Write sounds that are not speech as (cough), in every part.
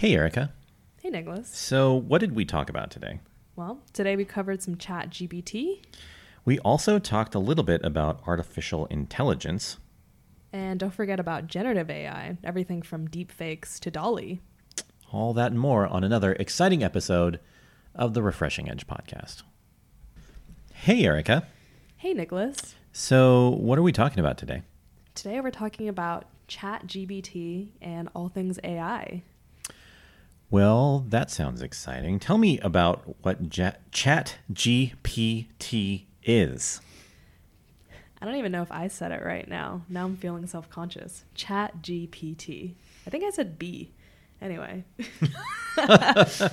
Hey, Erica. Hey, Nicholas. So, what did we talk about today? Well, today we covered some chat GBT. We also talked a little bit about artificial intelligence. And don't forget about generative AI, everything from deepfakes to DALL-E. All that and more on another exciting episode of the Refreshing Edge podcast. Hey, Erica. Hey, Nicholas. So, what are we talking about today? Today we're talking about chat GBT and all things AI. Well, that sounds exciting. Tell me about what ja- Chat GPT is. I don't even know if I said it right now. Now I'm feeling self conscious. Chat GPT. I think I said B. Anyway. (laughs)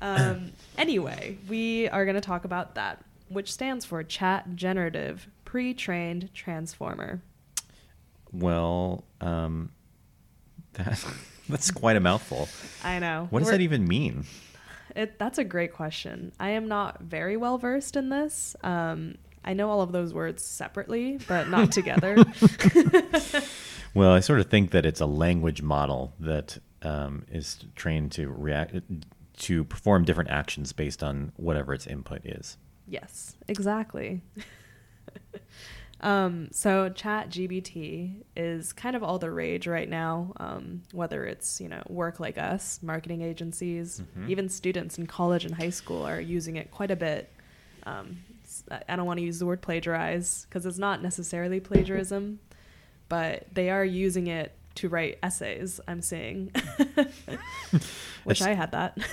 um, anyway, we are going to talk about that, which stands for Chat Generative Pre Trained Transformer. Well, um, (laughs) that, (laughs) that's quite a mouthful. I know. What does We're- that even mean? It, that's a great question. I am not very well versed in this. Um, I know all of those words separately, but not (laughs) together. (laughs) Well, I sort of think that it's a language model that um, is trained to react to perform different actions based on whatever its input is. yes, exactly. Um, so Chat GBT is kind of all the rage right now. Um, whether it's you know work like us, marketing agencies, Mhm. even students in college and high school are using it quite a bit. Um, I don't want to use the word plagiarize because it's not necessarily plagiarism, but they are using it to write essays. I'm seeing. (laughs) Wish I had that. (laughs)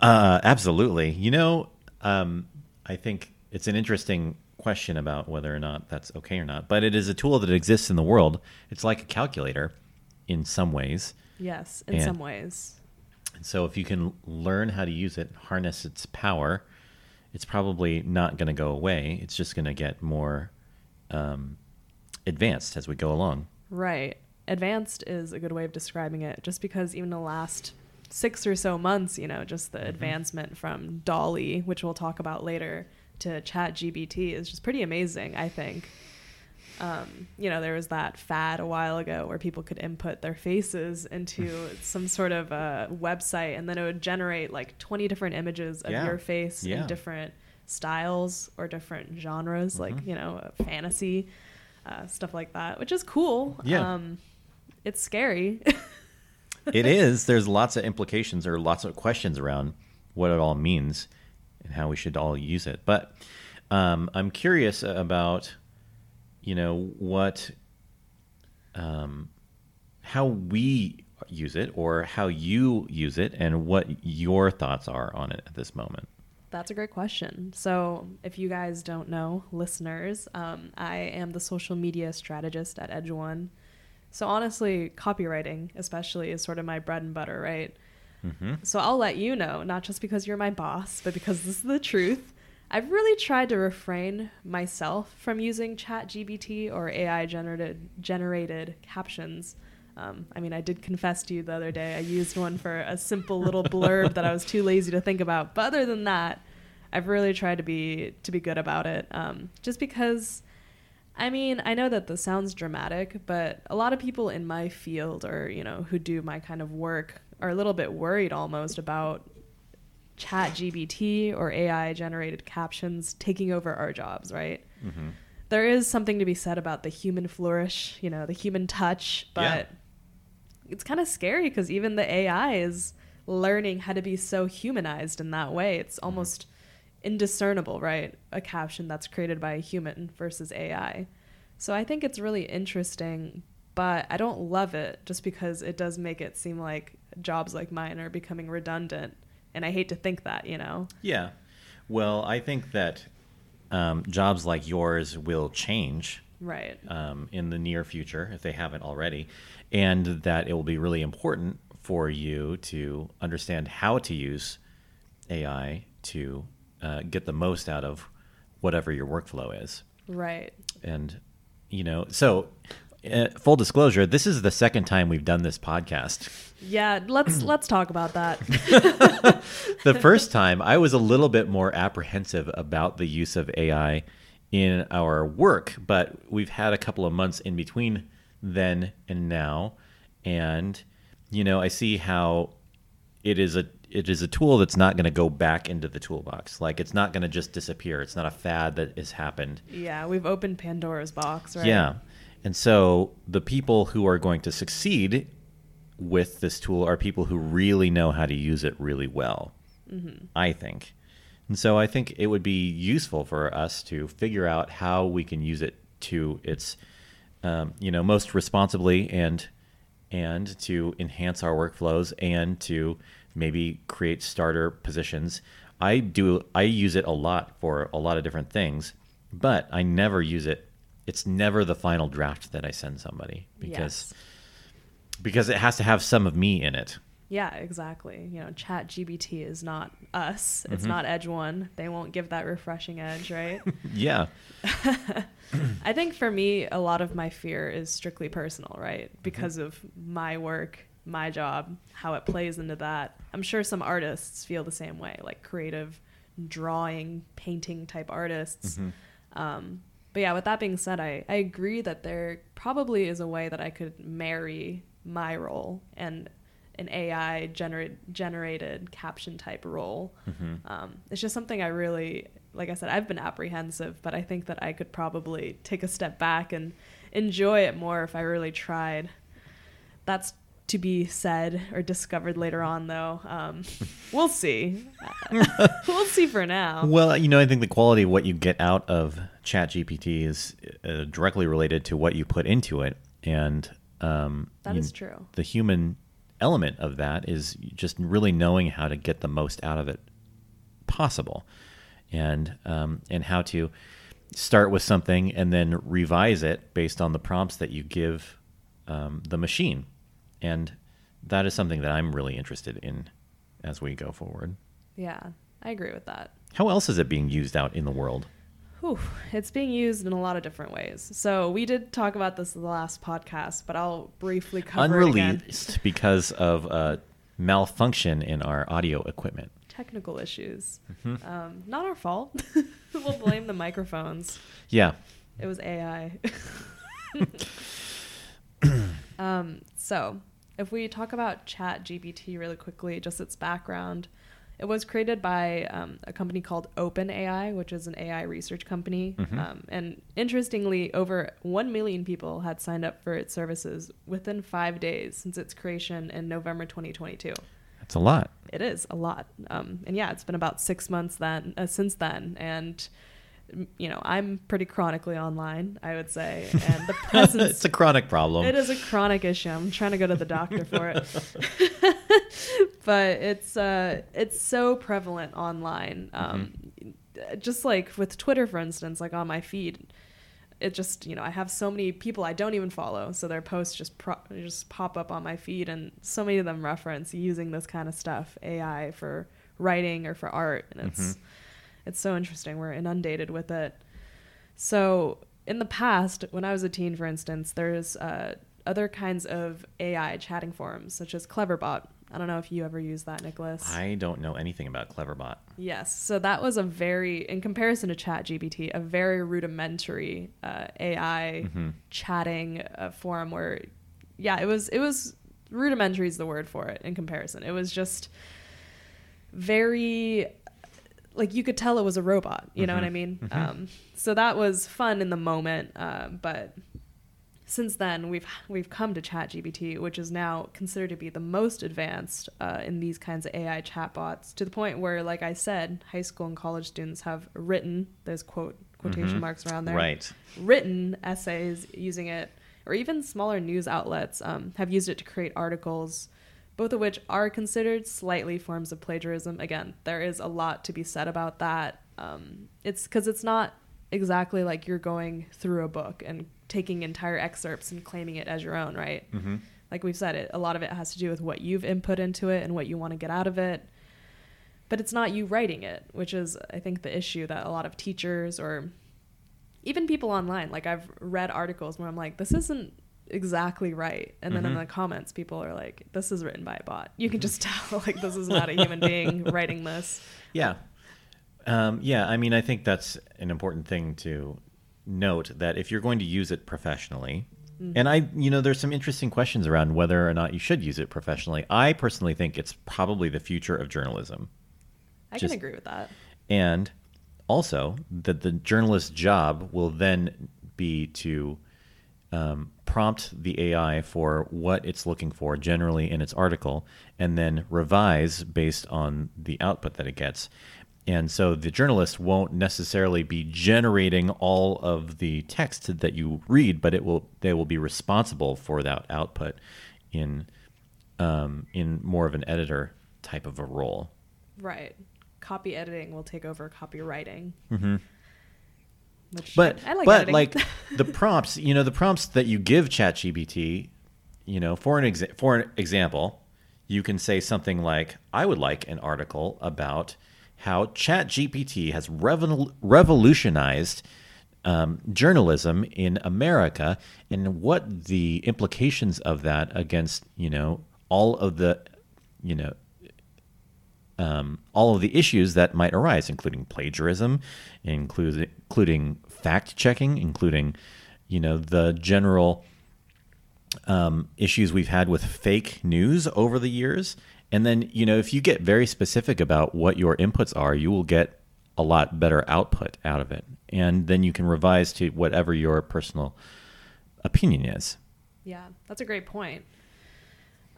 Uh, absolutely. You know, um, I think it's an interesting question about whether or not that's okay or not. But it is a tool that exists in the world. It's like a calculator in some ways. yes, in And- some ways. And so if you can learn how to use it, harness its power, it's probably not going to go away. It's just going to get more um, advanced as we go along. Right. Advanced is a good way of describing it, just because even the last six or so months, you know, just the Mhm. advancement from DALL-E, which we'll talk about later, to Chat GBT is just pretty amazing, I think. Um, you know, there was that fad a while ago where people could input their faces into (laughs) some sort of a website and then it would generate like 20 different images of Yeah. your face Yeah. in different styles or different genres, like, Mhm. you know, fantasy, uh, stuff like that, which is cool. Yeah. Um, it's scary. it (laughs) is. There's lots of implications or lots of questions around what it all means and how we should all use it. But um, I'm curious about, you know, what, um, how we use it or how you use it and what your thoughts are on it at this moment. That's a great question. So, if you guys don't know, listeners, um, I am the social media strategist at Edge One. So, honestly, copywriting, especially, is sort of my bread and butter, right? Hmm So, I'll let you know, not just because you're my boss, but because this is the truth. I've really tried to refrain myself from using ChatGPT or AI generated generated captions. Um, I mean, I did confess to you the other day I used one for a simple little (laughs) blurb that I was too lazy to think about. But other than that, I've really tried to be to be good about it. Um, just because, I mean, I know that this sounds dramatic, but a lot of people in my field or you know who do my kind of work are a little bit worried almost about chat GBT or AI generated captions taking over our jobs, right? hmm There is something to be said about the human flourish, you know, the human touch, but Yeah. it's kind of scary because even the AI is learning how to be so humanized in that way. It's almost indiscernible, right? A caption that's created by a human versus AI. So I think it's really interesting, but I don't love it just because it does make it seem like jobs like mine are becoming redundant. And I hate to think that, you know? Yeah. Well, I think that um, jobs like yours will change Right. um, in the near future if they haven't already, and that it will be really important for you to understand how to use AI to uh, get the most out of whatever your workflow is. Right. And, you know, so uh, full disclosure, this is the second time we've done this podcast. Yeah, let's let's talk about that. (laughs) the first time I was a little bit more apprehensive about the use of AI in our work, but we've had a couple of months in between then and now. And, you know, I see how it is a it is a tool that's not going to go back into the toolbox. Like it's not going to just disappear. It's not a fad that has happened. Yeah, we've opened Pandora's box, right? Yeah. And so the people who are going to succeed with this tool are people who really know how to use it really well, Mm-hmm. I think. And so I think it would be useful for us to figure out how we can use it to its, um, you know, most responsibly and and to enhance our workflows and to maybe create starter positions. I do I use it a lot for a lot of different things, but I never use it. It's never the final draft that I send somebody because Yes. because it has to have some of me in it. Yeah, exactly. You know, Chat GBT is not us. It's Mhm. not Edge One. They won't give that refreshing edge, right? (laughs) Yeah. (laughs) I think for me, a lot of my fear is strictly personal, right? Because of my work, my job, how it plays into that. I'm sure some artists feel the same way, like creative drawing, painting type artists. Mhm. Um, but yeah, with that being said, I, I agree that there probably is a way that I could marry my role and an AI generate, generated caption type role. Mhm. Um, it's just something I really, like I said, I've been apprehensive, but I think that I could probably take a step back and enjoy it more if I really tried. That's to be said or discovered later on, though. Um, (laughs) we'll see. (laughs) we'll see for now. Well, you know, I think the quality of what you get out of ChatGPT is uh, directly related to what you put into it, and um, That you- true. The human element of that is just really knowing how to get the most out of it possible, and um, and how to start with something and then revise it based on the prompts that you give um, the machine, and that is something that I'm really interested in as we go forward. Yeah, I agree with that. How else is it being used out in the world? Whew, it's being used in a lot of different ways. So we did talk about this in the last podcast, but I'll briefly cover it again. Unreleased because of a malfunction in our audio equipment. Technical issues. Mhm. Um, not our fault. (laughs) we'll blame the microphones. Yeah. It was AI. (laughs) (coughs) um, so, if we talk about Chat GPT really quickly, just its background, it was created by um, a company called OpenAI, which is an AI research company. Mhm. Um, and interestingly, over 1 million people had signed up for its services within five days since its creation in November 2022. That's a lot. It is a lot. Um, and yeah, it's been about six months then uh, since then. And you know, I'm pretty chronically online, I would say, (laughs) and the presence. it's a chronic problem. It is a chronic issue. I'm trying to go to the doctor for it, (laughs) (laughs) but it's uh, it's so prevalent online. Um, Just like with Twitter, for instance, like on my feed, it just you know I have so many people I don't even follow, so their posts just pro- just pop up on my feed, and so many of them reference using this kind of stuff, AI for writing or for art, and it's Mhm. It's so interesting. We're inundated with it. So in the past, when I was a teen, for instance, there's uh, other kinds of AI chatting forums, such as Cleverbot. I don't know if you ever use that, Nicholas. I don't know anything about Cleverbot. Yes. So that was a very, in comparison to ChatGPT, a very rudimentary uh, AI Mhm. chatting uh, forum where, yeah, it was it was rudimentary is the word for it in comparison. It was just very like you could tell it was a robot. You know what I Mhm. mean? Mhm. Um, so that was fun in the moment, uh, but since then we've we've come to ChatGPT, which is now considered to be the most advanced uh, in these kinds of AI chatbots, to the point where, like I said, high school and college students have written there's quote quotation Mhm. marks around there, Right. written essays using it, or even smaller news outlets um, have used it to create articles, both of which are considered slightly forms of plagiarism. Again, there is a lot to be said about that. Um, it's because it's not exactly like you're going through a book and taking entire excerpts and claiming it as your own, right? hmm Like we've said, it a lot of it has to do with what you've input into it and what you want to get out of it. But it's not you writing it, which is I think the issue that a lot of teachers or even people online, like I've read articles where I'm like, this isn't exactly right. And then in Mhm. the comments, people are like, this is written by a bot. You can just (laughs) tell like this is not a human being (laughs) writing this. Yeah. Um, yeah, I mean, I think that's an important thing to note that if you're going to use it professionally, And I, you know, there's some interesting questions around whether or not you should use it professionally. I personally think it's probably the future of journalism. I Just- can agree with that. and also that the journalist's job will then be to um, prompt the AI for what it's looking for generally in its article, and then revise based on the output that it gets. And so the journalist won't necessarily be generating all of the text that you read, but it will they will be responsible for that output in um, in more of an editor type of a role. Right. Copy editing will take over copywriting. Mm-hmm. Which but I, like but editing. like the (laughs) prompts you know the prompts that you give ChatGPT you know for an exa- for an example you can say something like i would like an article about how ChatGPT has revol- revolutionized um, journalism in america and what the implications of that against you know all of the you know um, all of the issues that might arise, including plagiarism, include, including fact checking, including, you know, the general um, issues we've had with fake news over the years. And then, you know, if you get very specific about what your inputs are, you will get a lot better output out of it. And then you can revise to whatever your personal opinion is. Yeah, that's a great point.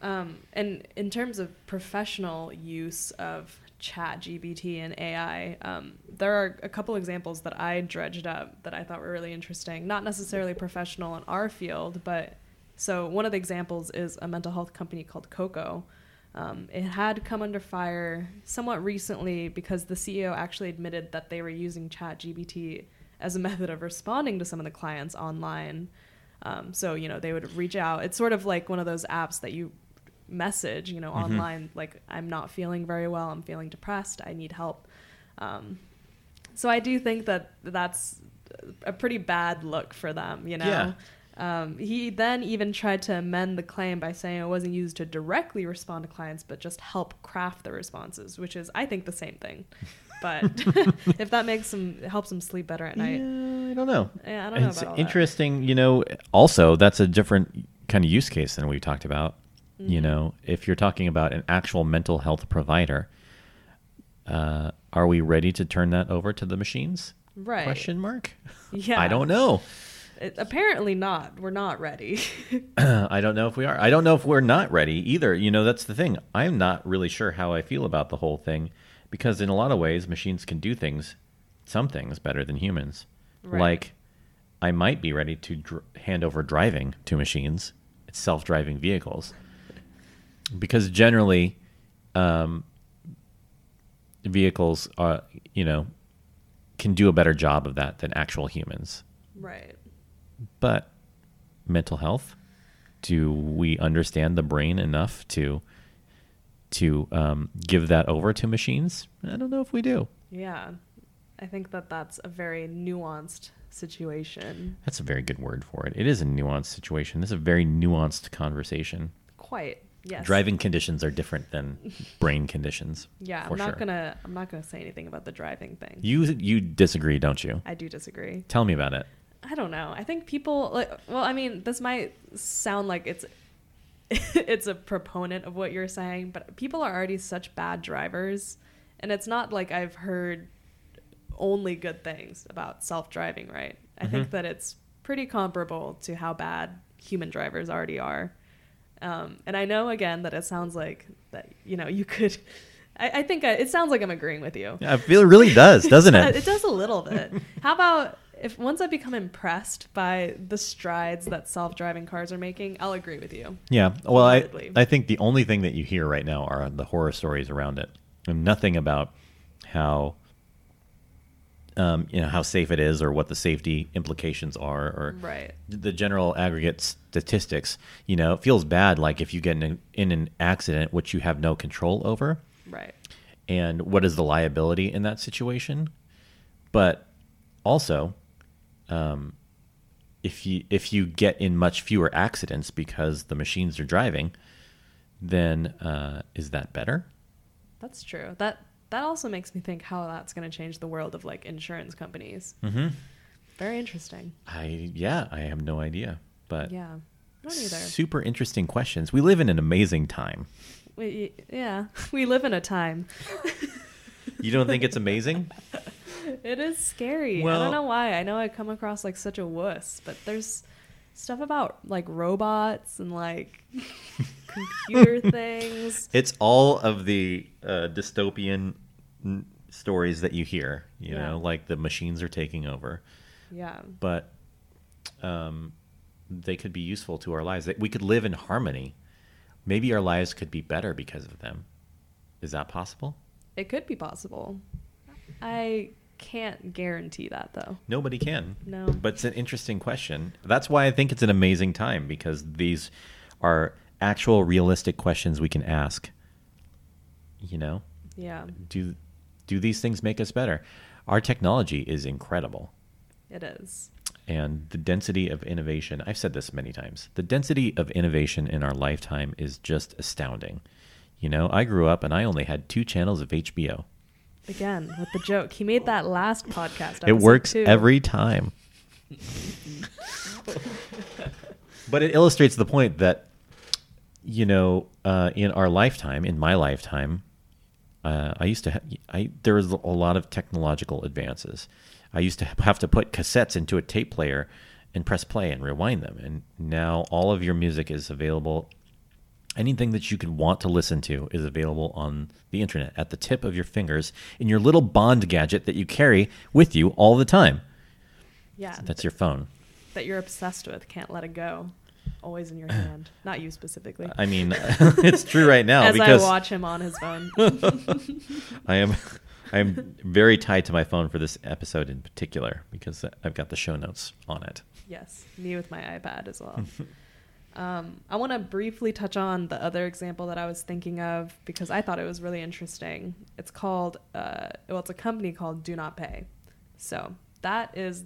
Um, and in terms of professional use of chat gpt and ai um, there are a couple examples that i dredged up that i thought were really interesting. Not necessarily professional in our field but so one of the examples is a mental health company called Koko. Um, it had come under fire somewhat recently because the ceo actually admitted that they were using chat gpt as a method of responding to some of the clients online. Um, so you know they would reach out. It's sort of like one of those apps that you message you know Mhm. online like i'm not feeling very well i'm feeling depressed i need help um, so i do think that that's a pretty bad look for them you know Yeah. um, he then even tried to amend the claim by saying it wasn't used to directly respond to clients but just help craft the responses which is i think the same thing (laughs) but (laughs) if that makes them helps them sleep better at night Yeah, I don't know. yeah, i don't know it's about all that. interesting you know also that's a different kind of use case than we talked about you Mhm. know if you're talking about an actual mental health provider uh, are we ready to turn that over to the machines? Right. Question mark? Yeah. I don't know. It, apparently not. We're not ready. (laughs) (clears throat) I don't know if we are. I don't know if we're not ready either. You know that's the thing. I'm not really sure how i feel about the whole thing because in a lot of ways machines can do things some things better than humans. Right. like i might be ready to dr- hand over driving to machines. Self-driving vehicles because generally um, vehicles are you know can do a better job of that than actual humans. Right. But mental health do we understand the brain enough to to um, give that over to machines? I don't know if we do. Yeah. I think that that's a very nuanced situation. that's a very good word for it. It is a nuanced situation. This is a very nuanced conversation. Quite. Yes. driving conditions are different than (laughs) brain conditions Yeah, I'm not sure. gonna I'm not gonna say anything about the driving thing. you you disagree don't you I do disagree. tell me about it I don't know. I think people like well, I mean, this might sound like it's (laughs) it's a proponent of what you're saying, but people are already such bad drivers, and it's not like I've heard only good things about self-driving, right? I think Mhm. that it's pretty comparable to how bad human drivers already are. Um, and I know again that it sounds like that you know you could. (laughs) I, I think I, it sounds like I'm agreeing with you. yeah, i feel it really does (laughs) doesn't it It does a little bit. How about if once I become impressed by the strides that self-driving cars are making, I'll agree with you. Yeah. Well, I, I think the only thing that you hear right now are the horror stories around it, and nothing about how, um, you know, how safe it is or what the safety implications are or Right. the general aggregate statistics. You know, it feels bad like if you get in an, in an accident which you have no control over, Right. and what is the liability in that situation. But also, um, if you if you get in much fewer accidents because the machines are driving, then uh, is that better? That's true. That that also makes me think how that's going to change the world of like insurance companies. Mm-hmm. Very interesting. I yeah, I have no idea. But Yeah. Don't either. super interesting questions. We live in an amazing time. We, yeah, (laughs) we live in a time. You don't think it's amazing? (laughs) It is scary. I don't know why. I know I come across like such a wuss, but there's stuff about like robots and like (laughs) computer things. It's all of the uh, dystopian n- stories that you hear. You Yeah. know, like the machines are taking over, Yeah. but um, they could be useful to our lives. That we could live in harmony. Maybe our lives could be better because of them. Is that possible? It could be possible. I can't guarantee that though. Nobody can. No. But it's an interesting question. That's why I think it's an amazing time because these are actual realistic questions we can ask. You know, Yeah, do do these things make us better? Our technology is incredible. it is. And the density of innovation, I've said this many times. The density of innovation in our lifetime is just astounding. You know, I grew up and I only had two channels of HBO. Again, with the joke. He made that last podcast. It works too. every time. but it illustrates the point that, you know, uh, in our lifetime, in my lifetime, uh, I used to, ha- I there was a lot of technological advances. I used to have to put cassettes into a tape player and press play and rewind them, and now all of your music is available. Anything that you could want to listen to is available on the internet at the tip of your fingers in your little Bond gadget that you carry with you all the time. Yeah, That's your phone. that you're obsessed with. Can't let it go. Always in your hand. (clears throat) Not you specifically. I mean, (laughs) (laughs) it's true right now As because I watch him on his phone. (laughs) I am I am very tied to my phone for this episode in particular because I've got the show notes on it. yes, me with my iPad as well. Um, I want to briefly touch on the other example that I was thinking of because I thought it was really interesting. It's called, uh, well, it's a company called Do Not Pay. So that is,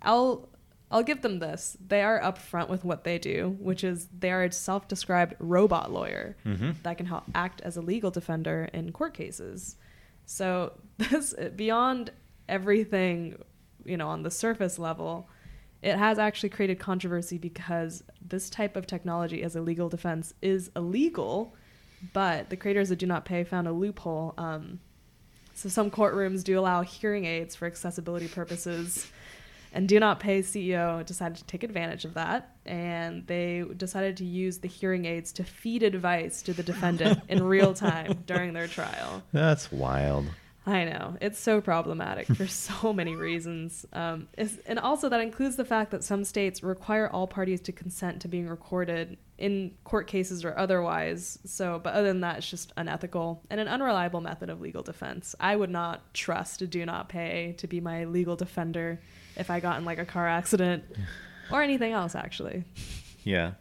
I'll, I'll give them this. They are upfront with what they do, which is they are a self-described robot lawyer Mhm. that can help act as a legal defender in court cases. So (laughs) this, beyond everything, you know, on the surface level, it has actually created controversy because this type of technology as a legal defense is illegal, but the creators of Do Not Pay found a loophole. Um, so some courtrooms do allow hearing aids for accessibility purposes, and Do Not Pay CEO decided to take advantage of that, and they decided to use the hearing aids to feed advice to the defendant (laughs) in real time during their trial. That's wild. I know it's so problematic for so many reasons, um, and also that includes the fact that some states require all parties to consent to being recorded in court cases or otherwise. So, but other than that, it's just unethical and an unreliable method of legal defense. I would not trust a Do Not Pay to be my legal defender if I got in like a car accident (laughs) or anything else. Actually, Yeah.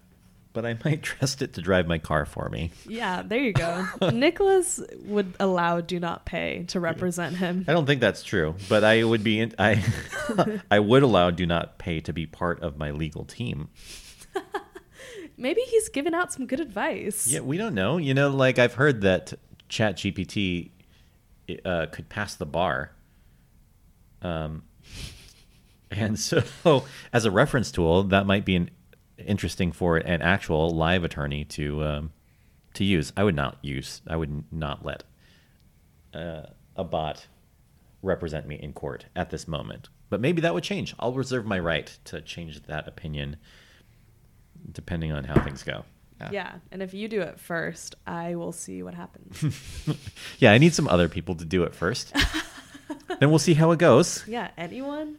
But I might trust it to drive my car for me. yeah, there you go. (laughs) Nicholas would allow Do Not Pay to represent him. I don't think that's true, but I would be in, I (laughs) I would allow do not pay to be part of my legal team. Maybe he's given out some good advice. Yeah, we don't know. You know, like I've heard that ChatGPT uh, could pass the bar. Um, and (laughs) so, as a reference tool, that might be an interesting for an actual live attorney to um, to use. I would not use. I would not let uh, a bot represent me in court at this moment. But maybe that would change. I'll reserve my right to change that opinion, depending on how things go. Yeah, and if you do it first, I will see what happens. (laughs) Yeah, I need some other people to do it first. (laughs) then we'll see how it goes. yeah, anyone,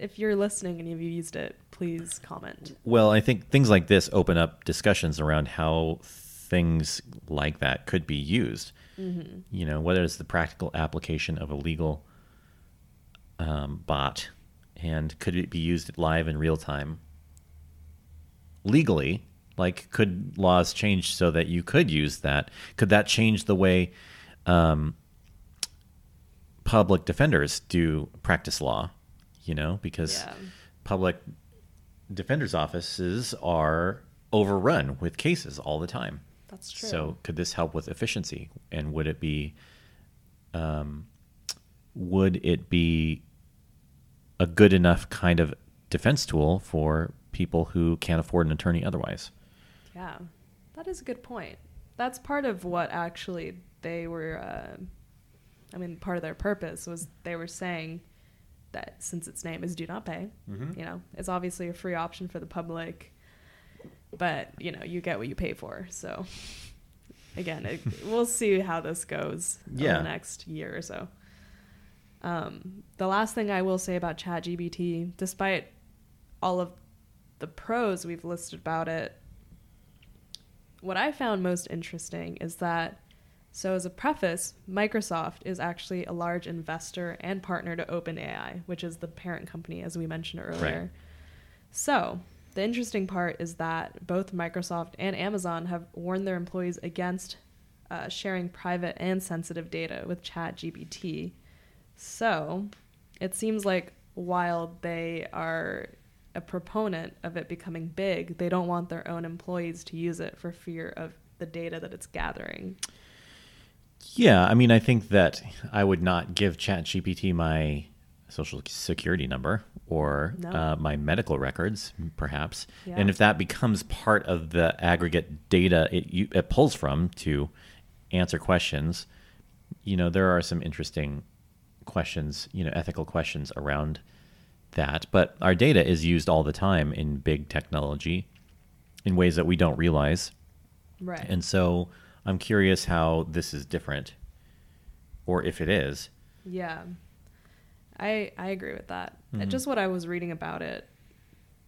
if you're listening and you've used it, please comment. Well, I think things like this open up discussions around how things like that could be used. Mm-hmm. You know, whether it's the practical application of a legal um, bot and could it be used live in real time legally? Like, could laws change so that you could use that? Could that change the way um, public defenders do practice law? You know, because Yeah. public defenders' offices are overrun with cases all the time. That's true. So, could this help with efficiency? And would it be, um, would it be a good enough kind of defense tool for people who can't afford an attorney otherwise. Yeah, that is a good point. That's part of what actually they were. Uh, I mean, part of their purpose was they were saying that since its name is "Do Not Pay," Mhm. you know, it's obviously a free option for the public, but you know, you get what you pay for. So, again, it, we'll see how this goes Yeah. the next year or so. Um, the last thing I will say about ChatGPT, despite all of the pros we've listed about it, what I found most interesting is that, so as a preface, Microsoft is actually a large investor and partner to OpenAI, which is the parent company, as we mentioned earlier. Right. So, the interesting part is that both Microsoft and Amazon have warned their employees against uh, sharing private and sensitive data with ChatGPT. So, it seems like while they are a proponent of it becoming big, they don't want their own employees to use it for fear of the data that it's gathering. Yeah, I mean, I think that I would not give ChatGPT my social security number or No. uh, my medical records, perhaps. Yeah. And if that becomes part of the aggregate data it, you, it pulls from to answer questions, you know, there are some interesting questions, you know, ethical questions around that. But our data is used all the time in big technology in ways that we don't realize. Right. And so I'm curious how this is different, or if it is. Yeah. I I agree with that. Mhm. Just what I was reading about it,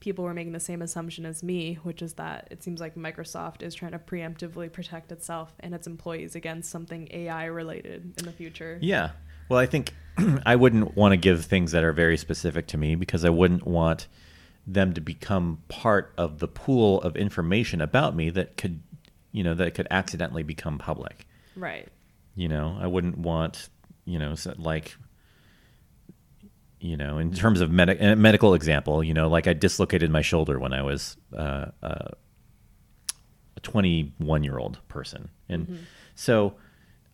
people were making the same assumption as me, which is that it seems like Microsoft is trying to preemptively protect itself and its employees against something AI related in the future. Yeah. Well, I think (clears throat) I wouldn't want to give things that are very specific to me because I wouldn't want them to become part of the pool of information about me that could, you know, that could accidentally become public. Right. You know, I wouldn't want, you know, like, you know, in terms of a medical example, you know, like I dislocated my shoulder when I was uh, uh, a 21 year old person. And so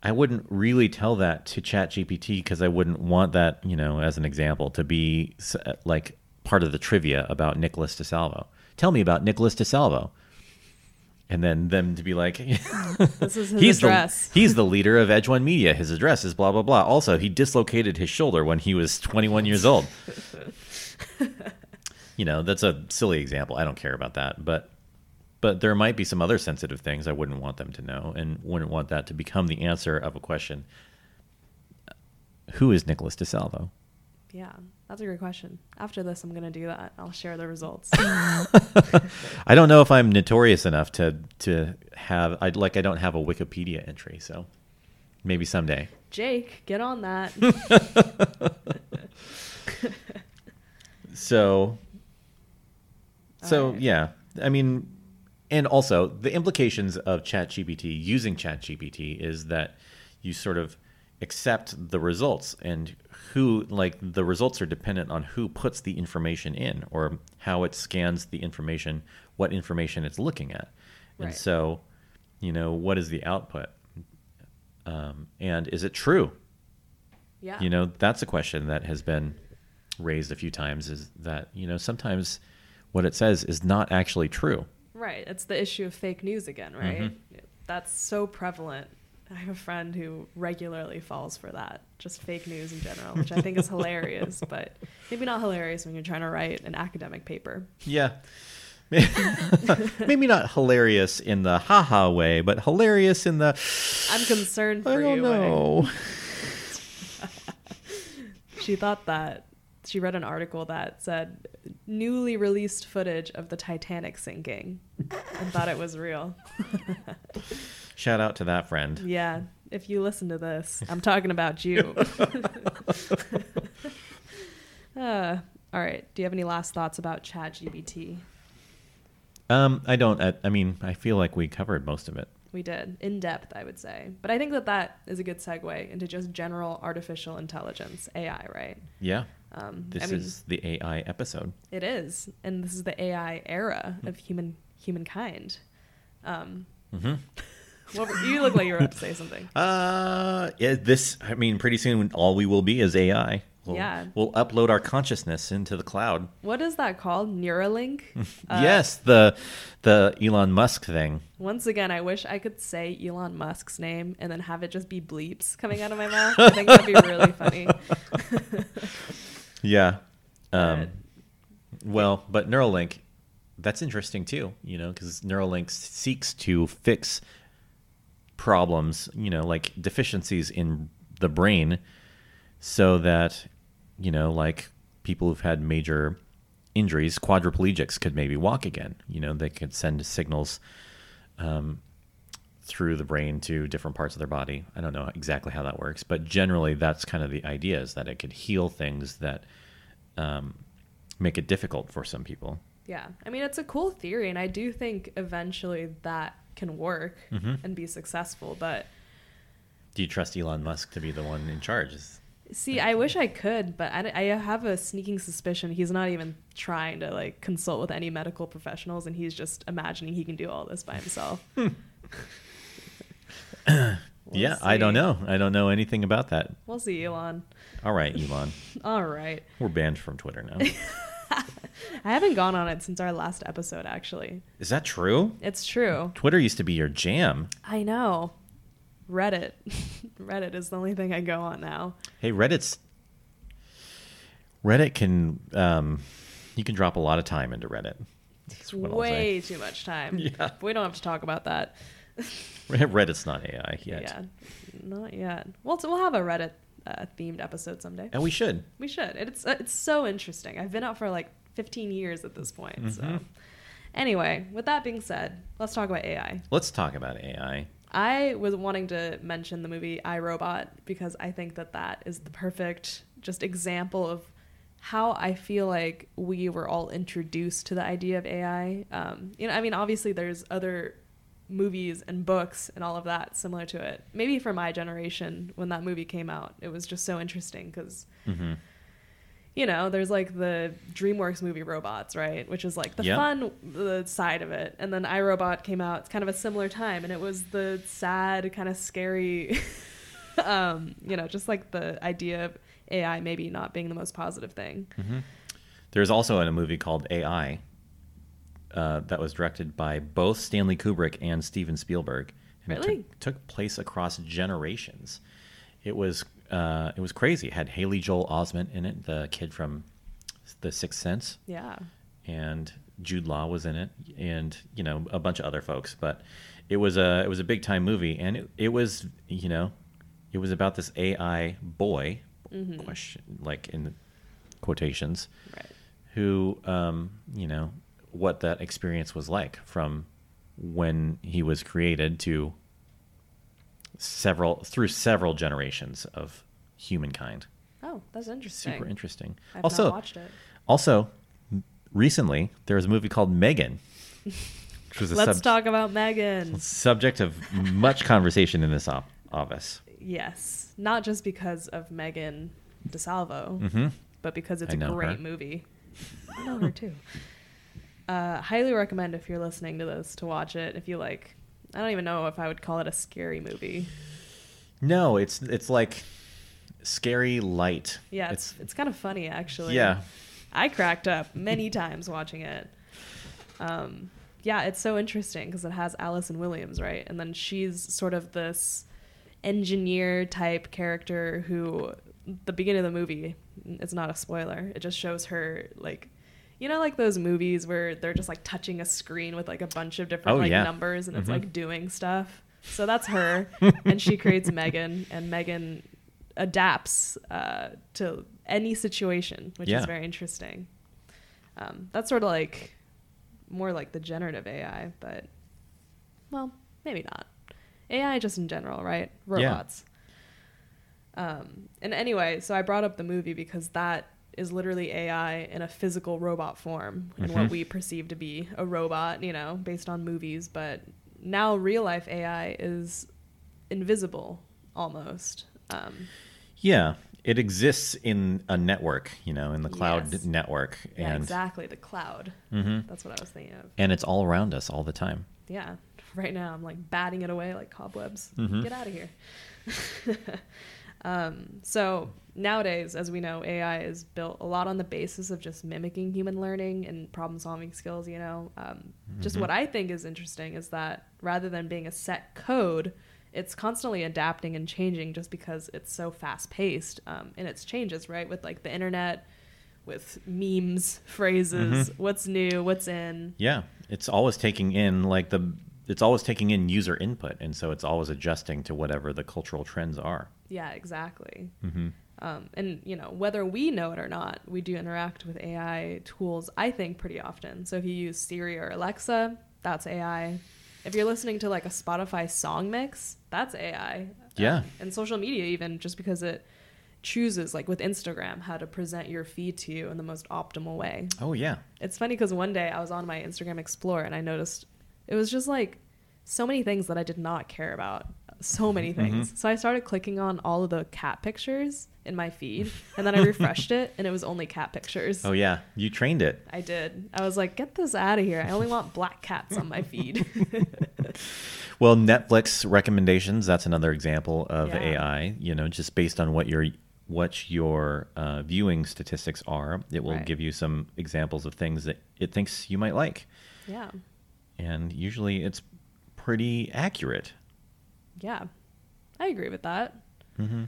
I wouldn't really tell that to ChatGPT because I wouldn't want that, you know, as an example, to be uh, like part of the trivia about Nicholas DeSalvo. Tell me about Nicholas DeSalvo. And then them to be like, This is (laughs) his he's address. the he's the leader of Edge One Media. His address is blah blah blah. Also, he dislocated his shoulder when he was 21 years old. (laughs) you know, that's a silly example. I don't care about that, but but there might be some other sensitive things I wouldn't want them to know, and wouldn't want that to become the answer of a question. Who is Nicholas DeSalvo? Yeah. That's a great question. After this I'm gonna do that. I'll share the results. (laughs) I don't know if I'm notorious enough to to have I like I don't have a Wikipedia entry, so maybe someday. Jake, get on that. (laughs) (laughs) So, so Alright. yeah, I mean, and also the implications of ChatGPT using ChatGPT is that you sort of accept the results and who like the results are dependent on who puts the information in or how it scans the information, what information it's looking at, and so, you know, what is the output, um, and is it true? Yeah. You know, that's a question that has been raised a few times is that, you know, sometimes what it says is not actually true. Right. It's the issue of fake news again, right? Mhm. That's so prevalent. I have a friend who regularly falls for that, just fake news in general, which I think is hilarious, (laughs) but maybe not hilarious when you're trying to write an academic paper. Yeah. (laughs) Maybe not hilarious in the haha way, but hilarious in the I'm concerned for I don't you. way. know. (laughs) She thought that she read an article that said newly released footage of the Titanic sinking and thought it was real. Shout out to that friend. Yeah, if you listen to this, I'm talking about you. (laughs) (laughs) uh, all right. Do you have any last thoughts about ChatGPT? Um, I don't. I, I mean, I feel like we covered most of it. We did in depth, I would say, but I think that that is a good segue into just general artificial intelligence (AI). Right? Yeah. Um, This I mean, is the AI episode. It is, and this is the AI era of human humankind. Um, hmm were, you look like you're about to say something. (laughs) Uh, yeah. This. I mean, pretty soon all we will be is AI. We'll, Yeah. We'll upload our consciousness into the cloud. What is that called? Neuralink? Uh, (laughs) yes, the the Elon Musk thing. Once again, I wish I could say Elon Musk's name and then have it just be bleeps coming out of my mouth. I think that'd be really funny. (laughs) Yeah. Um, well, but Neuralink, that's interesting too. You know, because Neuralink seeks to fix problems. You know, like deficiencies in the brain, so that you know, like people who've had major injuries, quadriplegics could maybe walk again. You know, they could send signals um, through the brain to different parts of their body. I don't know exactly how that works, but generally that's kind of the idea is that it could heal things that um, make it difficult for some people. Yeah. I mean, it's a cool theory, and I do think eventually that can work Mhm. and be successful. But Do you trust Elon Musk to be the one in charge? Is- see, I wish I could, but I, I have a sneaking suspicion he's not even trying to like consult with any medical professionals, and he's just imagining he can do all this by himself. (laughs) (coughs) We'll yeah, I don't know. I don't know anything about that. We'll see, Elon. All right, Elon. (laughs) All right. We're banned from Twitter now. (laughs) I haven't gone on it since our last episode, actually. Is that true? It's true. Twitter used to be your jam. I know. Reddit. (laughs) Reddit is the only thing I go on now. Hey, Reddit's Reddit can um, you can drop a lot of time into Reddit. That's what I'll say. Way too much time. (laughs) Yeah. But we don't have to talk about that. (laughs) Reddit's not AI yet, Yeah. Not yet. Well, we'll have a Reddit uh, themed episode someday. and we should. We should. It's uh, it's so interesting. I've been out for like 15 years at this point. So, Mhm. anyway, with that being said, let's talk about AI. Let's talk about AI. I was wanting to mention the movie I Robot because I think that that is the perfect just example of how I feel like we were all introduced to the idea of AI. Um, you know, I mean, obviously there's other movies and books and all of that similar to it. Maybe for my generation when that movie came out, it was just so interesting because hmm you know, there's like the DreamWorks movie Robots, right? Which is like the Yeah. fun the side of it. And then iRobot came out. It's kind of a similar time and it was the sad, kind of scary (laughs) um, you know, just like the idea of AI maybe not being the most positive thing. hmm There's also a movie called AI uh, that was directed by both Stanley Kubrick and Steven Spielberg, and it Really? took, took place across generations. It was uh, it was crazy. It had Haley Joel Osment in it, the kid from The Sixth Sense, Yeah. and Jude Law was in it, and you know a bunch of other folks. But it was a it was a big time movie, and it, it was you know it was about this AI boy Mhm. question like in quotations Right. who um, you know what that experience was like from when he was created to several through several generations of humankind. Oh, that's interesting. Super interesting. I've also, not watched it. also recently there was a movie called Megan, which was a Let's sub- talk about Megan. subject of much conversation in this op- office. Yes. Not just because of Megan DeSalvo. hmm but because it's I a know great her. movie. I know her too. (laughs) Uh, highly recommend if you're listening to this to watch it. If you like, I don't even know if I would call it a scary movie. No, it's it's like scary light. Yeah, it's it's, kind of funny actually. yeah. I cracked up many (laughs) times watching it. Um, yeah, it's so interesting because it has Allison Williams, right? And then she's sort of this engineer type character who, the beginning of the movie, it's not a spoiler. It just shows her like, you know, like those movies where they're just like touching a screen with like a bunch of different Oh, like yeah. numbers and it's Mhm. like doing stuff. So that's her, (laughs) and she creates Megan, and Megan adapts uh, to any situation, which Yeah. is very interesting. Um, that's sort of like more like the generative AI, but well, maybe not. AI just in general, right? Yeah. Robots. Um, and anyway, so I brought up the movie because that is literally AI in a physical robot form and what Mhm. we perceive to be a robot, you know, based on movies. But now real life AI is invisible almost. Um, Yeah, it exists in a network, you know, in the cloud Yes. network, yeah, exactly. The cloud. Mhm. That's what I was thinking of. and it's all around us all the time. yeah right now i'm like batting it away like cobwebs Mhm. get out of here (laughs) Um, so nowadays, as we know, AI is built a lot on the basis of just mimicking human learning and problem solving skills. You know, um, just Mhm. what I think is interesting is that rather than being a set code, it's constantly adapting and changing just because it's so fast paced um, in its changes, right? With like the internet, with memes, (laughs) phrases, Mhm. what's new, what's in. Yeah, it's always taking in like the it's always taking in user input, and so it's always adjusting to whatever the cultural trends are. Yeah, exactly. hmm Um, and you know whether we know it or not, we do interact with AI tools. I think pretty often. So if you use Siri or Alexa, that's AI. If you're listening to like a Spotify song mix, that's AI. Yeah. Um, and social media even just because it chooses like with Instagram how to present your feed to you in the most optimal way. Oh yeah, It's funny because one day I was on my Instagram Explorer and I noticed it was just like so many things that I did not care about. So many things. Mhm. So I started clicking on all of the cat pictures in my feed (laughs) and then I refreshed it and it was only cat pictures. oh yeah, you trained it. I did. I was like, get this out of here. I only want black cats on my feed. (laughs) Well, Netflix recommendations, that's another example of Yeah. AI, you know, just based on what your what your uh, viewing statistics are, it will Right. give you some examples of things that it thinks you might like. yeah. And usually it's pretty accurate. Yeah. I agree with that. hmm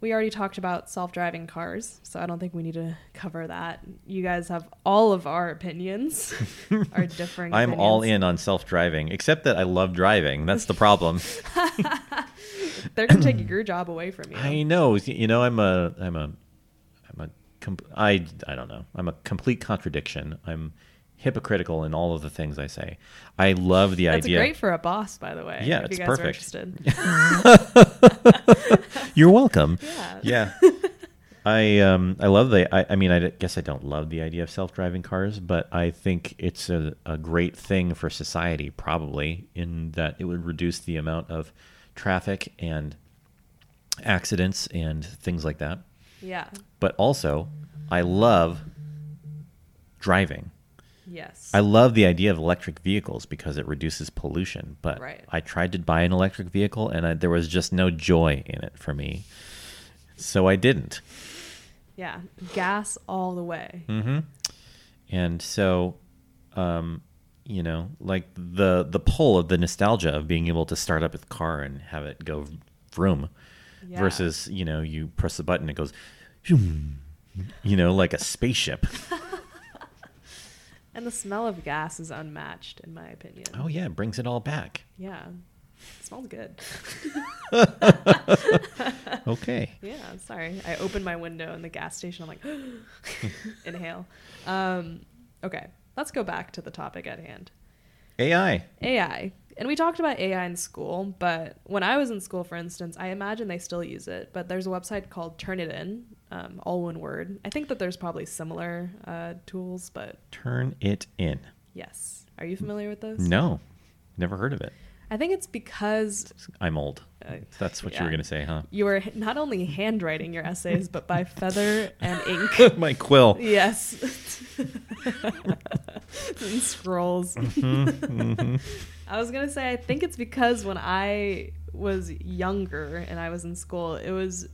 We already talked about self-driving cars, so I don't think we need to cover that. You guys have all of our opinions, (laughs) our differing. I'm all in on self-driving, except that I love driving. That's the problem. (laughs) They're gonna take (clears throat) your job away from you. I know. You know, I'm a, I'm a, I'm a, I, I don't know. I'm a complete contradiction. I'm hypocritical in all of the things I say. I love the That's idea. great for a boss, by the way. Yeah, if it's you guys perfect. are interested. (laughs) You're welcome. (laughs) yeah. Yeah. (laughs) I um I love the I, I mean I guess I don't love the idea of self-driving cars, but I think it's a, a great thing for society probably in that it would reduce the amount of traffic and accidents and things like that. Yeah. But also, I love driving. Yes. I love the idea of electric vehicles because it reduces pollution. But Right. I tried to buy an electric vehicle and I, there was just no joy in it for me. So I didn't. yeah. Gas all the way. hmm And so, um, you know, like the the pull of the nostalgia of being able to start up a car and have it go vroom, Yeah. versus you know you press the button it goes, (laughs) you know, like a spaceship. (laughs) And the smell of gas is unmatched, in my opinion. oh yeah, it brings it all back. Yeah. It smells good. (laughs) Okay. (laughs) Yeah, sorry. I opened my window in the gas station. I'm like, (gasps) inhale. Um, okay, let's go back to the topic at hand. AI. AI. And we talked about AI in school, but when I was in school, for instance, I imagine they still use it. But there's a website called Turnitin, um, all one word. I think that there's probably similar uh, tools, but Turn it in. yes. Are you familiar with those? No, never heard of it. I think it's because I'm old. Uh, That's what you were gonna say, huh? you were not only handwriting your essays, but by (laughs) feather and ink. (laughs) My quill. Yes. (laughs) and scrolls. Mhm. I was gonna say I think it's because when I was younger and I was in school, it was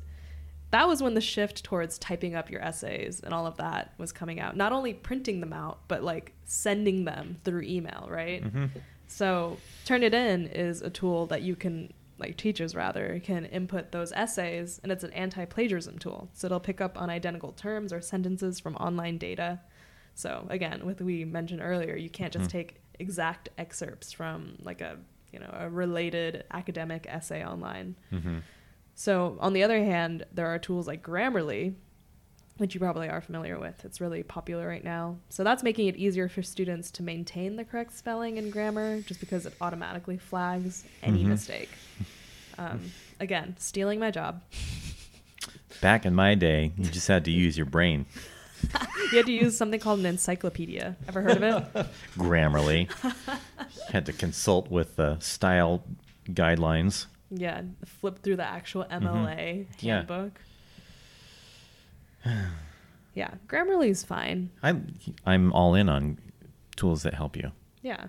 that was when the shift towards typing up your essays and all of that was coming out. Not only printing them out, but like sending them through email, right? Mhm. So Turnitin is a tool that you can like teachers rather can input those essays and it's an anti-plagiarism tool. So it'll pick up on identical terms or sentences from online data. So again, with we mentioned earlier, you can't just Mhm. take exact excerpts from like a you know a related academic essay online. Mhm. So on the other hand, there are tools like Grammarly, which you probably are familiar with. It's really popular right now. So that's making it easier for students to maintain the correct spelling and grammar just because it automatically flags any Mhm. mistake. Um, again, stealing my job. (laughs) Back in my day, you just had to use your brain. (laughs) You had to use something called an encyclopedia. Ever heard of it? (laughs) Grammarly. had to consult with the style guidelines. Yeah, flip through the actual MLA Yeah. handbook. (sighs) Yeah, Grammarly's fine. I'm I'm all in on tools that help you. Yeah.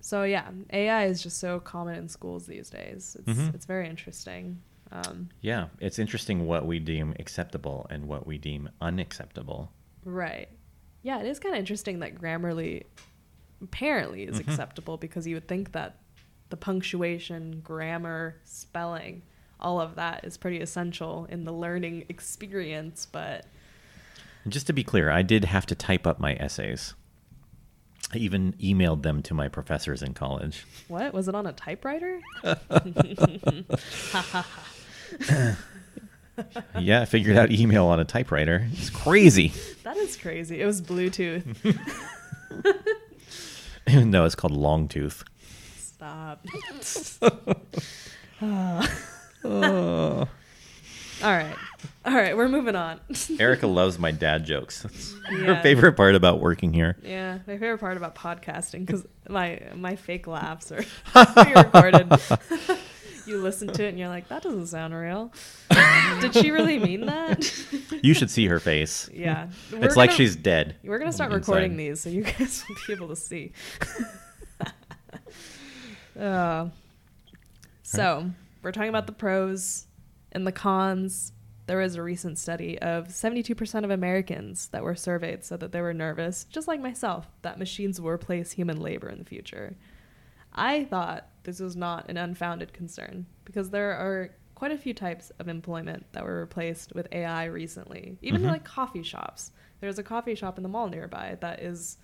So yeah, AI is just so common in schools these days. It's Mhm. it's very interesting. Um, Yeah, it's interesting what we deem acceptable and what we deem unacceptable. right. Yeah, it is kind of interesting that Grammarly apparently is Mhm. acceptable because you would think that the punctuation, grammar, spelling, all of that is pretty essential in the learning experience, but just to be clear, I did have to type up my essays. I even emailed them to my professors in college. what? Was it on a typewriter? (laughs) (laughs) yeah, I figured out email on a typewriter. It's crazy. That is crazy. It was Bluetooth. (laughs) no, it's called Longtooth. Stop. Oh. (laughs) All right. All right, we're moving on. (laughs) Erica loves my dad jokes. (laughs) That's Yeah. her favorite part about working here. Yeah, my favorite part about podcasting because my my fake laughs are pre-recorded. you listen to it and you're like, that doesn't sound real. Did she really mean that? You should see her face. yeah, We're It's like gonna- she's dead. We're gonna start inside. recording these so you guys will be able to see. Uh, so we're talking about the pros and the cons. There was a recent study of 72% of Americans that were surveyed said that they were nervous, just like myself, that machines will replace human labor in the future. I thought this was not an unfounded concern because there are quite a few types of employment that were replaced with AI recently. Even Mhm. like coffee shops. There's a coffee shop in the mall nearby that is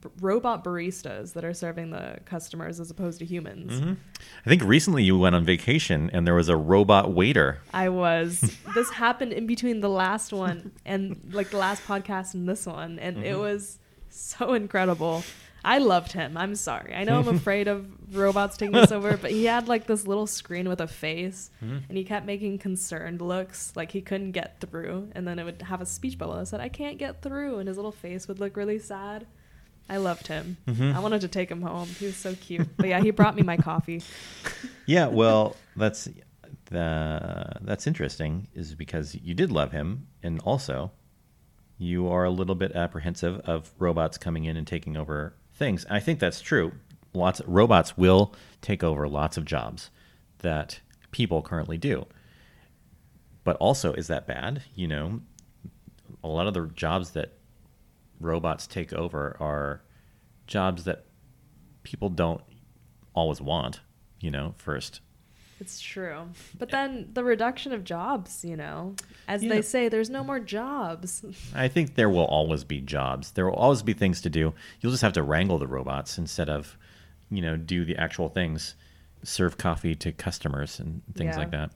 b- robot baristas that are serving the customers as opposed to humans. Mhm. I think recently you went on vacation and there was a robot waiter. I was. (laughs) this happened in between the last one and like the last podcast and this one, and it Mhm. was so incredible. I loved him. I'm sorry. I know I'm (laughs) afraid of robots taking us over, but he (laughs) had like this little screen with a face, Mhm. and he kept making concerned looks, like he couldn't get through, and then it would have a speech bubble that said, "I can't get through," and his little face would look really sad. I loved him. Mhm. I wanted to take him home. He was so cute. But yeah, he brought me my coffee. (laughs) Yeah, well, that's the that's interesting is because you did love him and also you are a little bit apprehensive of robots coming in and taking over things. I think that's true. Lots of, robots will take over lots of jobs that people currently do. But also is that bad? You know, a lot of the jobs that robots take over are jobs that people don't always want, you know, first. It's true. (laughs) But then the reduction of jobs, you know, as Yeah. they say, there's no more jobs. (laughs) I think there will always be jobs. There will always be things to do. You'll just have to wrangle the robots instead of, you know, do the actual things, serve coffee to customers and things Yeah. like that.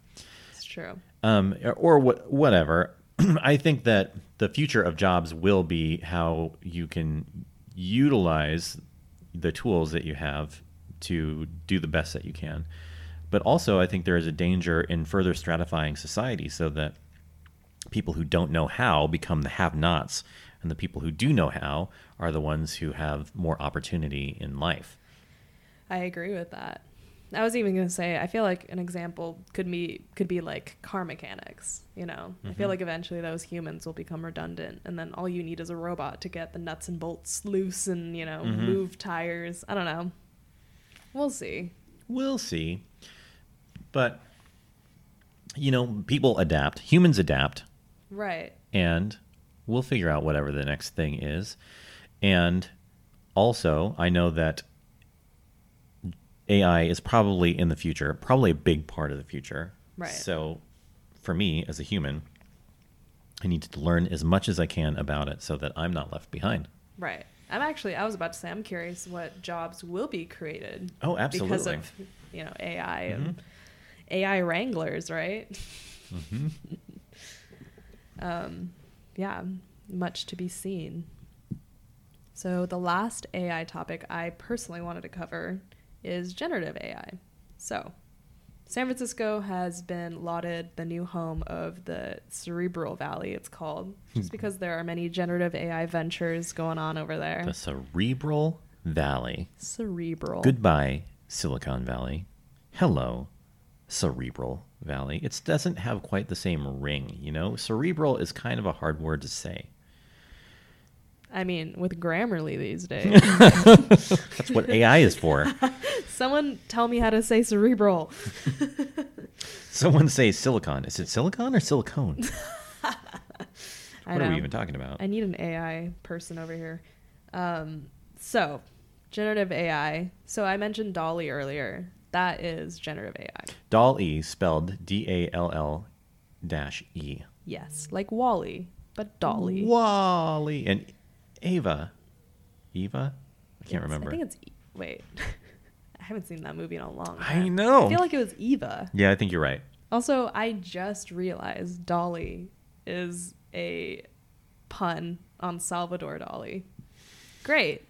It's true. Um, or wh- whatever. (clears throat) I think that the future of jobs will be how you can utilize the tools that you have to do the best that you can. But also, I think there is a danger in further stratifying society so that people who don't know how become the have nots, and the people who do know how are the ones who have more opportunity in life. I agree with that. I was even going to say I feel like an example could be could be like car mechanics, you know. I feel Mhm. like eventually those humans will become redundant and then all you need is a robot to get the nuts and bolts loose and, you know, Mhm. move tires. I don't know. We'll see. We'll see. But, you know, people adapt, humans adapt, Right. and we'll figure out whatever the next thing is. And also, I know that AI is probably in the future, probably a big part of the future. Right. So, for me as a human, I need to learn as much as I can about it so that I'm not left behind. Right. I'm actually I was about to say I'm curious what jobs will be created Oh, absolutely. because of you know AI Mhm. and AI wranglers, right? hmm (laughs) um, yeah, much to be seen. So the last AI topic I personally wanted to cover is generative AI. So, San Francisco has been lauded the new home of the Cerebral Valley, it's called, just hmm. because there are many generative AI ventures going on over there. The cerebral valley. Cerebral. Goodbye, Silicon Valley. Hello, Cerebral Valley. It doesn't have quite the same ring, you know? Cerebral is kind of a hard word to say. I mean, with Grammarly these days. That's what (laughs) AI is for. Someone tell me how to say cerebral. (laughs) Someone say silicon. Is it silicon or silicone? (laughs) I What are we even talking about? I need an AI person over here. Um, so, generative AI. So I mentioned DALL-E earlier. That is generative AI. Doll E spelled D A L L dash E. Yes, like WALL-E, but DALL-E. WALL-E and Ava. Eva? I can't It's- remember. I think it's wait. (laughs) I haven't seen that movie in a long time. I know. I feel like it was Eva. yeah, I think you're right. Also, I just realized DALL-E is a pun on Salvador Dali. Great.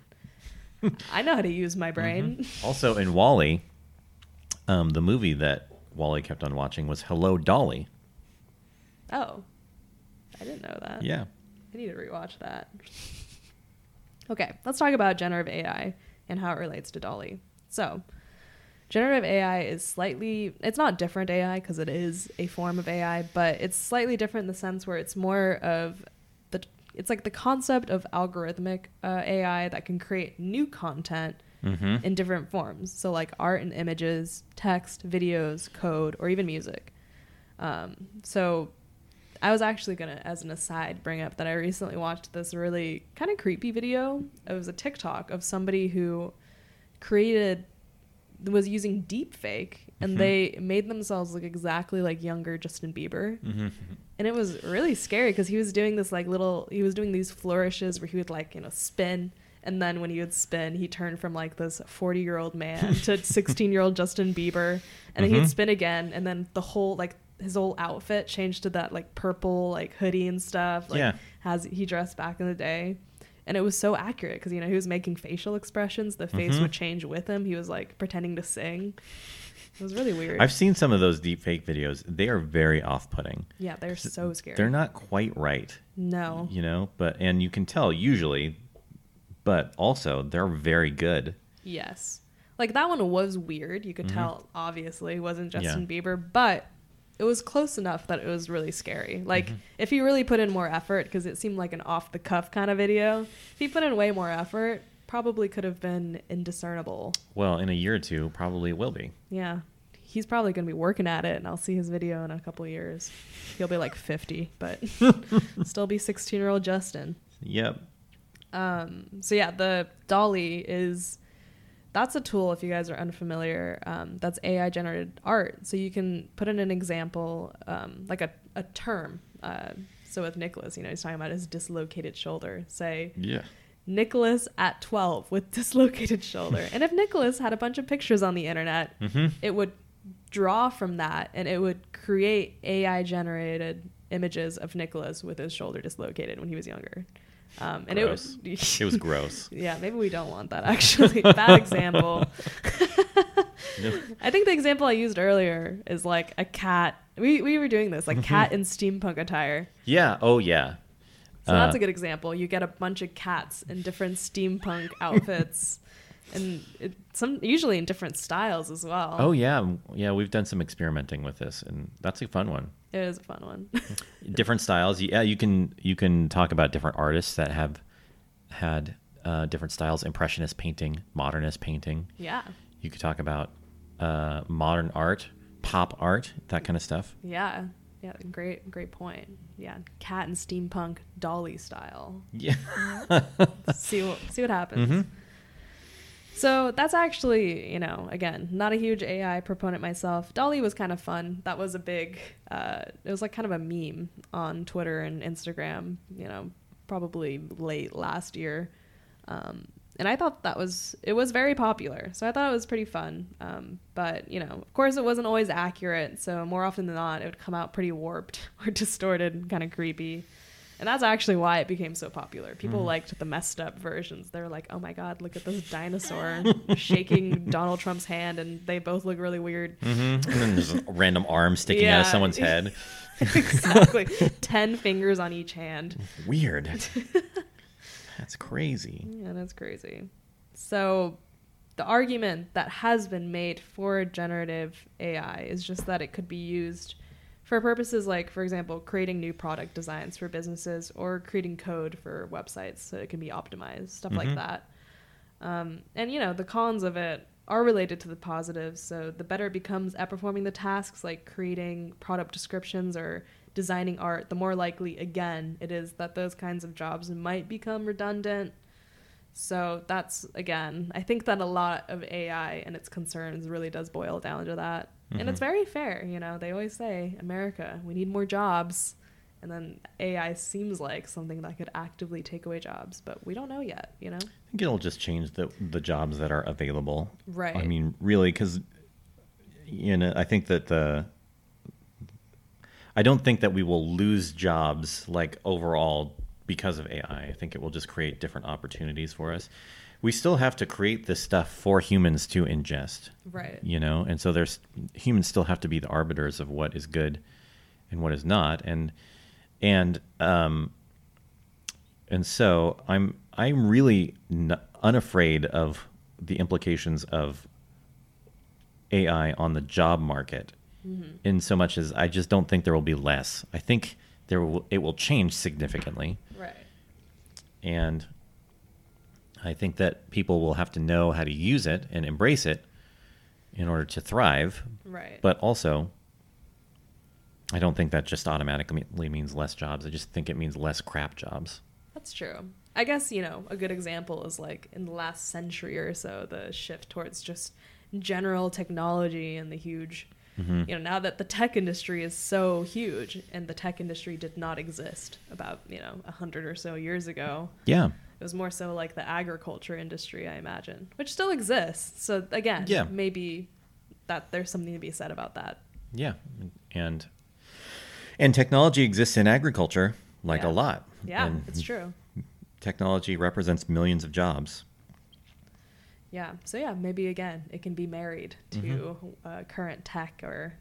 I know how to use my (laughs) brain. (laughs) Also in WALL-E, um, the movie that WALL-E kept on watching was Hello Dolly. Oh, I didn't know that. Yeah. I need to rewatch that. Okay, let's talk about generative AI and how it relates to DALL-E. So, generative AI is slightly, it's not different AI because it is a form of AI, but it's slightly different in the sense where it's more of the, it's like the concept of algorithmic uh, AI that can create new content Mm-hmm. in different forms. So, like art and images, text, videos, code, or even music. Um, so, I was actually going to, as an aside, bring up that I recently watched this really kind of creepy video. It was a TikTok of somebody who created, was using deepfake, and Mhm. they made themselves look exactly like younger Justin Bieber. Mm-hmm. And it was really scary because he was doing this like little, he was doing these flourishes where he would like, you know, spin. And then when he would spin, he turned from like this 40 year old man (laughs) to 16 year old Justin Bieber. And then Mhm. he'd spin again. And then the whole, like, his whole outfit changed to that like purple, like hoodie and stuff. Like, Yeah. Has he dressed back in the day. And it was so accurate because, you know, he was making facial expressions. The face Mhm. would change with him. He was like pretending to sing. It was really weird. I've seen some of those deep fake videos. They are very off-putting. yeah, they're so scary. They're not quite right, No. you know. But and you can tell usually, but also they're very good. Yes. Like that one was weird. You could Mhm. tell obviously it wasn't Yeah. Justin Bieber, but it was close enough that it was really scary. Like Mhm. if he really put in more effort because it seemed like an off the cuff kind of video. If he put in way more effort, probably could have been indiscernible. Well, in a year or two, probably will be. Yeah. He's probably going to be working at it and I'll see his video in a couple years. He'll be like 50, but (laughs) still be 16-year-old Justin. Yep. Um, so yeah, the DALL-E is that's a tool if you guys are unfamiliar. Um, that's AI generated art. So you can put in an example, um, like a, a term. Uh, so with Nicholas, you know, he's talking about his dislocated shoulder. Say Yeah. Nicholas at 12 with (laughs) dislocated shoulder. and if Nicholas had a bunch of pictures on the internet, Mm-hmm. it would draw from that and it would create AI generated images of Nicholas with his shoulder dislocated when he was younger. Um, and Gross. it was (laughs) It was gross. yeah, maybe we don't want that actually. Bad (laughs) example. (laughs) No. I think the example I used earlier is like a cat. We, we were doing this, like cat in steampunk attire. Yeah. Oh yeah. So that's Uh, a good example. You get a bunch of cats in different steampunk outfits, and it, some usually in different styles as well. Oh yeah, yeah. We've done some experimenting with this, and that's a fun one. it is a fun one. (laughs) different styles. Yeah, you can you can talk about different artists that have had uh, different styles: impressionist painting, modernist painting. yeah, You could talk about uh, modern art, pop art, that kind of stuff. yeah, yeah. Great, great point. Yeah, cat and steampunk DALL-E style. Yeah. (laughs) see what see what happens. hmm So that's actually, you know, again, not a huge AI proponent myself. DALL-E was kind of fun. That was a big, uh, it was like kind of a meme on Twitter and Instagram, you know, probably late last year. Um, and I thought that was, it was very popular. So I thought it was pretty fun. Um, but, you know, of course it wasn't always accurate. So more often than not, it would come out pretty warped (laughs) or distorted, kind of creepy. And that's actually why it became so popular. People Mhm. liked the messed up versions. They're like, "Oh my god, look at this dinosaur shaking (laughs) Donald Trump's hand, and they both look really weird." Mm-hmm. And then there's a (laughs) random arm sticking out of someone's (laughs) head. exactly, ten fingers on each hand. Weird. That's crazy. Yeah, that's crazy. So, the argument that has been made for generative AI is just that it could be used for purposes like, for example, creating new product designs for businesses or creating code for websites so it can be optimized, stuff like Mhm. that. Um, and you know, the cons of it are related to the positives. So the better it becomes at performing the tasks like creating product descriptions or designing art, the more likely, again, it is that those kinds of jobs might become redundant. So that's, again, I think that a lot of AI and its concerns really does boil down to that. And it's Mhm. very fair. You know, they always say, America, we need more jobs. And then AI seems like something that could actively take away jobs, but we don't know yet, you know? I think it'll just change the the jobs that are available. Right. I mean, really, because you know, I think that the I don't think that we will lose jobs like overall because of AI. I think it will just create different opportunities for us. We still have to create this stuff for humans to ingest, Right. you know, and so there's humans still have to be the arbiters of what is good and what is not, and and um, and so I'm I'm really n- unafraid of the implications of AI on the job market, Mm-hmm. in so much as I just don't think there will be less. I think there will, it will change significantly, Right. and I think that people will have to know how to use it and embrace it in order to thrive. Right. But also, I don't think that just automatically means less jobs. I just think it means less crap jobs. That's true. I guess, you know, a good example is like in the last century or so, the shift towards just general technology and the huge, Mhm. you know, now that the tech industry is so huge and the tech industry did not exist about, you know, a hundred or so years ago. Yeah. It was more so like the agriculture industry, I imagine, which still exists. So again, Yeah. maybe that there's something to be said about that. Yeah, and and technology exists in agriculture like Yeah. a lot. Yeah, and it's true. Technology represents millions of jobs. Yeah. So yeah, maybe again, it can be married to Mhm. uh, current tech or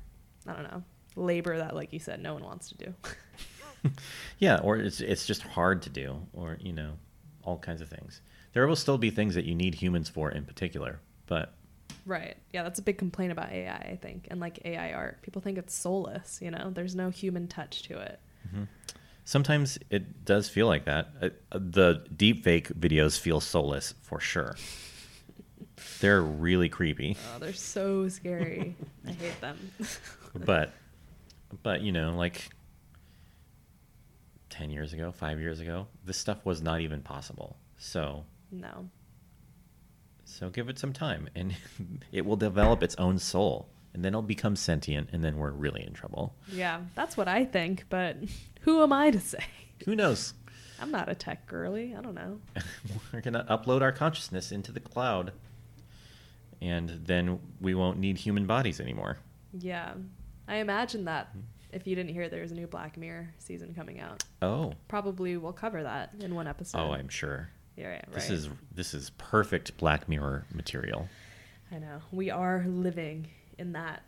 I don't know labor that, like you said, no one wants to do. (laughs) Yeah, or it's it's just hard to do, or you know, all kinds of things. There will still be things that you need humans for in particular, but right. Yeah, that's a big complaint about AI, I think, and like AI art. People think it's soulless. You know, there's no human touch to it. sometimes it does feel like that. Uh, the deepfake videos feel soulless for sure. (laughs) They're really creepy. Oh, they're so scary. (laughs) I hate them. (laughs) but but you know like 10 years ago 5 years ago this stuff was not even possible so no. so give it some time and (laughs) it will develop its own soul and then it'll become sentient and then we're really in trouble Yeah, that's what I think. But (laughs) who am I to say? who knows I'm not a tech girly. I don't know. (laughs) we're going to upload our consciousness into the cloud and then we won't need human bodies anymore Yeah, I imagine that hmm. If you didn't hear, there's a new Black Mirror season coming out. oh Probably we'll cover that in one episode. oh i'm sure Yeah, right. this right. is this is perfect black mirror material I know. We are living in that.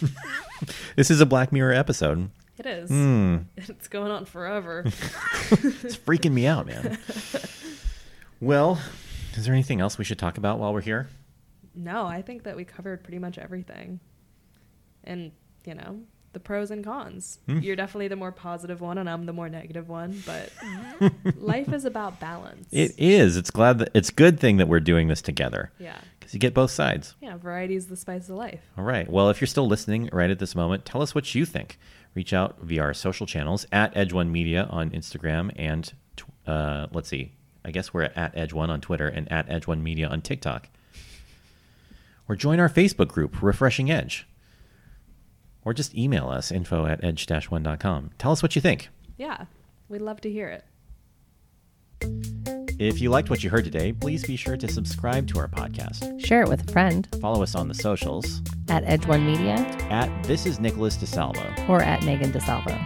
(laughs) this is a black mirror episode It is. Hmm. (laughs) It's going on forever. (laughs) it's freaking me out, man. Well, is there anything else we should talk about while we're here? no, I think that we covered pretty much everything. And, you know, the pros and cons. Hmm. You're definitely the more positive one, and I'm the more negative one. But (laughs) life is about balance. It is. It's glad that it's good thing that we're doing this together Yeah. because you get both sides. Yeah, variety is the spice of life. All right. Well, if you're still listening right at this moment, tell us what you think. Reach out via our social channels at Edge One Media on Instagram and uh, let's see. I guess we're at Edge One on Twitter and at Edge One Media on TikTok. Or join our Facebook group, Refreshing Edge. Or just email us info at edge-one.com. Tell us what you think. Yeah, we'd love to hear it. If you liked what you heard today, please be sure to subscribe to our podcast. Share it with a friend Follow us on the socials at Edge One Media at This is Nicholas DeSalvo. or at Megan DeSalvo.